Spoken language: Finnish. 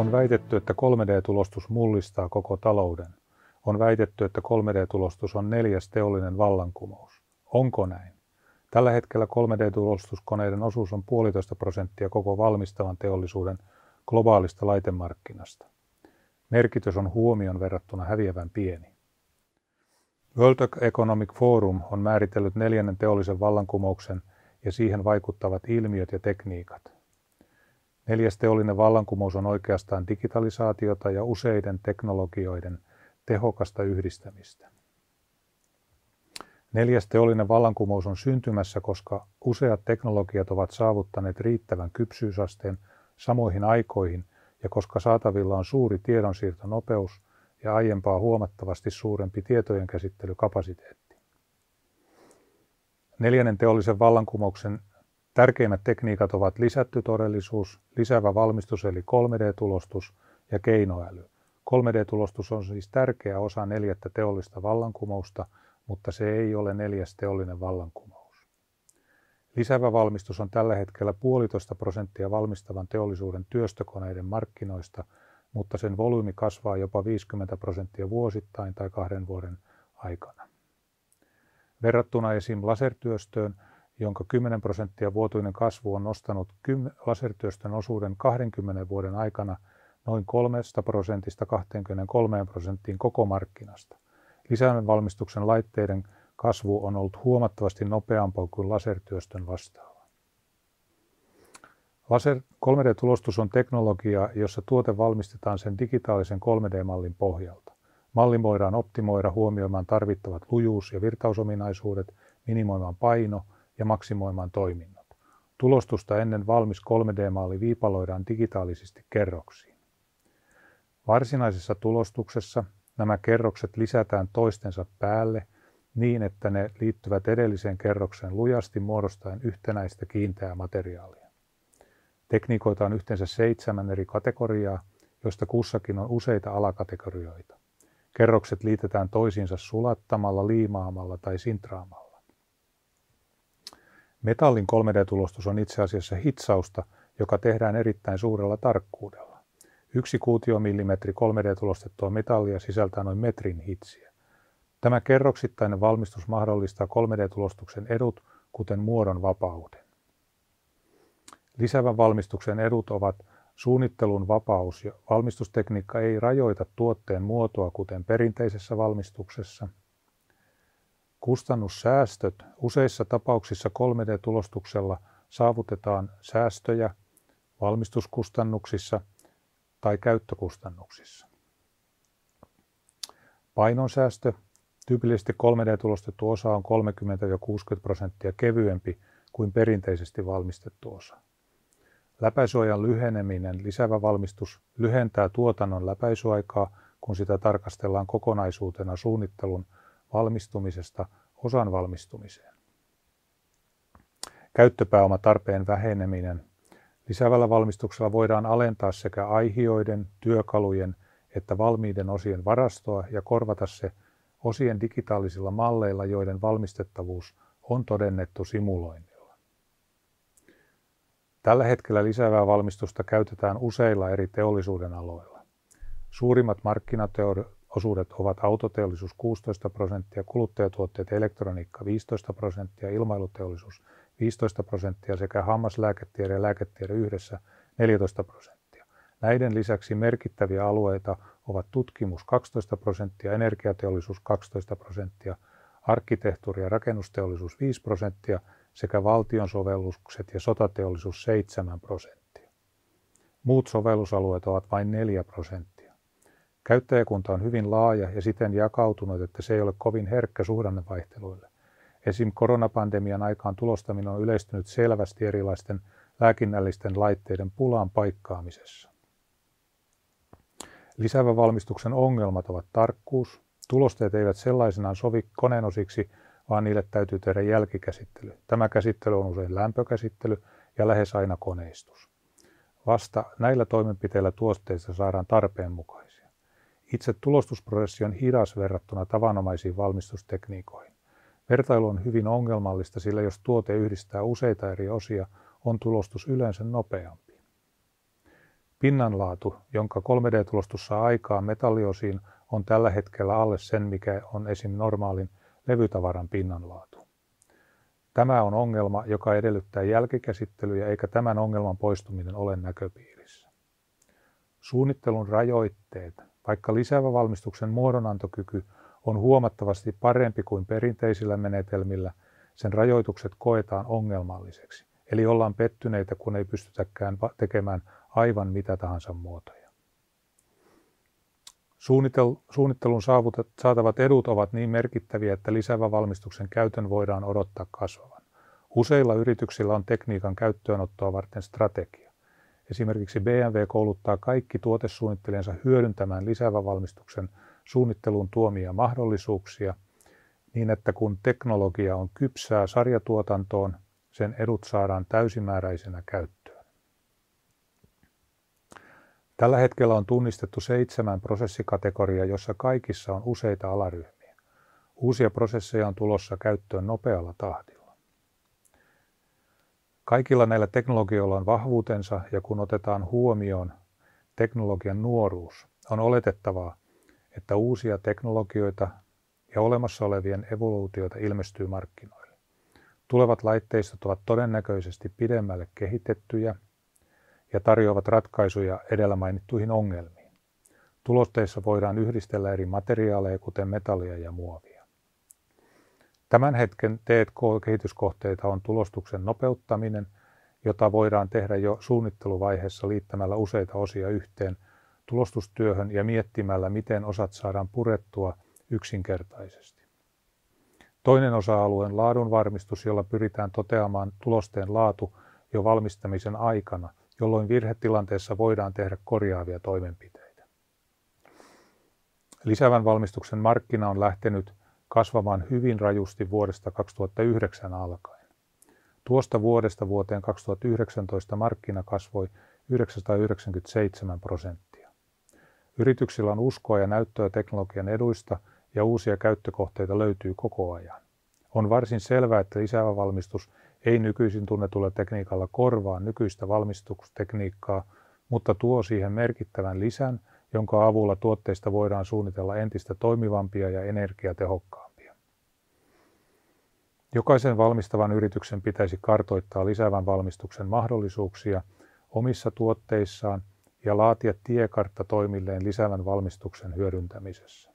On väitetty, että 3D-tulostus mullistaa koko talouden. On väitetty, että 3D-tulostus on neljäs teollinen vallankumous. Onko näin? Tällä hetkellä 3D-tulostuskoneiden osuus on puolitoista prosenttia koko valmistavan teollisuuden globaalista laitemarkkinasta. Merkitys on huomion verrattuna häviävän pieni. World Economic Forum on määritellyt neljännen teollisen vallankumouksen ja siihen vaikuttavat ilmiöt ja tekniikat. Neljäs teollinen vallankumous on oikeastaan digitalisaatiota ja useiden teknologioiden tehokasta yhdistämistä. Neljäs teollinen vallankumous on syntymässä, koska useat teknologiat ovat saavuttaneet riittävän kypsyysasteen samoihin aikoihin ja koska saatavilla on suuri tiedonsiirtonopeus ja aiempaa huomattavasti suurempi tietojen käsittelykapasiteetti. Neljännen teollisen vallankumouksen tärkeimmät tekniikat ovat lisätty todellisuus, lisäävä valmistus eli 3D-tulostus ja keinoäly. 3D-tulostus on siis tärkeä osa neljättä teollista vallankumousta, mutta se ei ole neljäs teollinen vallankumous. Lisävä valmistus on tällä hetkellä puolitoista prosenttia valmistavan teollisuuden työstökoneiden markkinoista, mutta sen volyymi kasvaa jopa 50 prosenttia vuosittain tai kahden vuoden aikana. Verrattuna esim. lasertyöstöön, jonka 10 prosenttia vuotuinen kasvu on nostanut lasertyöstön osuuden 20 vuoden aikana noin 3 prosentista 23 prosenttiin koko markkinasta. Lisäävän valmistuksen laitteiden kasvu on ollut huomattavasti nopeampaa kuin lasertyöstön vastaava. Laser 3D-tulostus on teknologia, jossa tuote valmistetaan sen digitaalisen 3D-mallin pohjalta. Malli voidaan optimoida huomioimaan tarvittavat lujuus- ja virtausominaisuudet, minimoimaan paino ja maksimoimaan toiminnot. Tulostusta ennen valmis 3D-malli viipaloidaan digitaalisesti kerroksiin. Varsinaisessa tulostuksessa nämä kerrokset lisätään toistensa päälle niin, että ne liittyvät edelliseen kerrokseen lujasti muodostaen yhtenäistä kiinteää materiaalia. Tekniikoita on yhteensä seitsemän eri kategoriaa, joista kussakin on useita alakategorioita. Kerrokset liitetään toisiinsa sulattamalla, liimaamalla tai sintraamalla. Metallin 3D-tulostus on itse asiassa hitsausta, joka tehdään erittäin suurella tarkkuudella. Yksi kuutiomillimetri 3D-tulostettua metallia sisältää noin metrin hitsiä. Tämä kerroksittainen valmistus mahdollistaa 3D-tulostuksen edut, kuten muodon vapauden. Lisävän valmistuksen edut ovat suunnittelun vapaus ja valmistustekniikka ei rajoita tuotteen muotoa kuten perinteisessä valmistuksessa. Kustannussäästöt. Useissa tapauksissa 3D-tulostuksella saavutetaan säästöjä valmistuskustannuksissa tai käyttökustannuksissa. Painonsäästö. Tyypillisesti 3D-tulostettu osa on 30-60 prosenttia kevyempi kuin perinteisesti valmistettu osa. Läpäisyajan lyheneminen, lisävä valmistus, lyhentää tuotannon läpäisyaikaa, kun sitä tarkastellaan kokonaisuutena suunnittelun valmistumisesta osan valmistumiseen. Käyttöpääomatarpeen väheneminen. Lisävällä valmistuksella voidaan alentaa sekä aihioiden, työkalujen että valmiiden osien varastoa ja korvata se osien digitaalisilla malleilla, joiden valmistettavuus on todennettu simuloinnin. Tällä hetkellä lisäävää valmistusta käytetään useilla eri teollisuuden aloilla. Suurimmat markkinaosuudet ovat autoteollisuus 16 prosenttia, kuluttajatuotteet ja elektroniikka 15 prosenttia, ilmailuteollisuus 15 prosenttia sekä hammaslääketiede ja lääketiede yhdessä 14 prosenttia. Näiden lisäksi merkittäviä alueita ovat tutkimus 12 prosenttia, energiateollisuus 12 prosenttia, arkkitehtuuri ja rakennusteollisuus 5 prosenttia sekä valtion sovellukset ja sotateollisuus 7 prosenttia. Muut sovellusalueet ovat vain 4 prosenttia. Käyttäjäkunta on hyvin laaja ja siten jakautunut, että se ei ole kovin herkkä suhdannevaihteluille. Esim. koronapandemian aikaan tulostaminen on yleistynyt selvästi erilaisten lääkinnällisten laitteiden pulaan paikkaamisessa. Lisävä valmistuksen ongelmat ovat tarkkuus. Tulosteet eivät sellaisenaan sovi koneenosiksi, vaan niille täytyy tehdä jälkikäsittely. Tämä käsittely on usein lämpökäsittely ja lähes aina koneistus. Vasta näillä toimenpiteillä tuotteista saadaan tarpeen mukaisia. Itse tulostusprosessi on hidas verrattuna tavanomaisiin valmistustekniikoihin. Vertailu on hyvin ongelmallista, sillä jos tuote yhdistää useita eri osia, on tulostus yleensä nopeampi. Pinnanlaatu, jonka 3D-tulostus saa aikaan metalliosiin, on tällä hetkellä alle sen, mikä on esim. normaalin levytavaran pinnanlaatu. Tämä on ongelma, joka edellyttää jälkikäsittelyjä, eikä tämän ongelman poistuminen ole näköpiirissä. Suunnittelun rajoitteet, vaikka lisäävä valmistuksen muodonantokyky on huomattavasti parempi kuin perinteisillä menetelmillä, sen rajoitukset koetaan ongelmalliseksi. Eli ollaan pettyneitä, kun ei pystytäkään tekemään aivan mitä tahansa muotoja. Suunnittelun saatavat edut ovat niin merkittäviä, että lisävä valmistuksen käytön voidaan odottaa kasvavan. Useilla yrityksillä on tekniikan käyttöönottoa varten strategia. Esimerkiksi BMW kouluttaa kaikki tuotesuunnittelijansa hyödyntämään lisävä valmistuksen suunnitteluun tuomia mahdollisuuksia niin, että kun teknologia on kypsää sarjatuotantoon, sen edut saadaan täysimääräisenä käyttöön. Tällä hetkellä on tunnistettu seitsemän prosessikategoriaa, jossa kaikissa on useita alaryhmiä. Uusia prosesseja on tulossa käyttöön nopealla tahdilla. Kaikilla näillä teknologioilla on vahvuutensa ja kun otetaan huomioon teknologian nuoruus, on oletettavaa, että uusia teknologioita ja olemassa olevien evoluutioita ilmestyy markkinoille. Tulevat laitteistot ovat todennäköisesti pidemmälle kehitettyjä ja tarjoavat ratkaisuja edellä mainittuihin ongelmiin. Tulosteissa voidaan yhdistellä eri materiaaleja, kuten metallia ja muovia. Tämän hetken T&K-kehityskohteita on tulostuksen nopeuttaminen, jota voidaan tehdä jo suunnitteluvaiheessa liittämällä useita osia yhteen tulostustyöhön ja miettimällä, miten osat saadaan purettua yksinkertaisesti. Toinen osa-alue on laadunvarmistus, jolla pyritään toteamaan tulosteen laatu jo valmistamisen aikana, jolloin virhetilanteessa voidaan tehdä korjaavia toimenpiteitä. Lisävän valmistuksen markkina on lähtenyt kasvamaan hyvin rajusti vuodesta 2009 alkaen. Tuosta vuodesta vuoteen 2019 markkina kasvoi 997 prosenttia. Yrityksillä on uskoa ja näyttöä teknologian eduista ja uusia käyttökohteita löytyy koko ajan. On varsin selvää, että lisäävä valmistus ei nykyisin tunnetulla tekniikalla korvaa nykyistä valmistustekniikkaa, mutta tuo siihen merkittävän lisän, jonka avulla tuotteista voidaan suunnitella entistä toimivampia ja energiatehokkaampia. Jokaisen valmistavan yrityksen pitäisi kartoittaa lisäävän valmistuksen mahdollisuuksia omissa tuotteissaan ja laatia tiekartta toimilleen lisäävän valmistuksen hyödyntämisessä.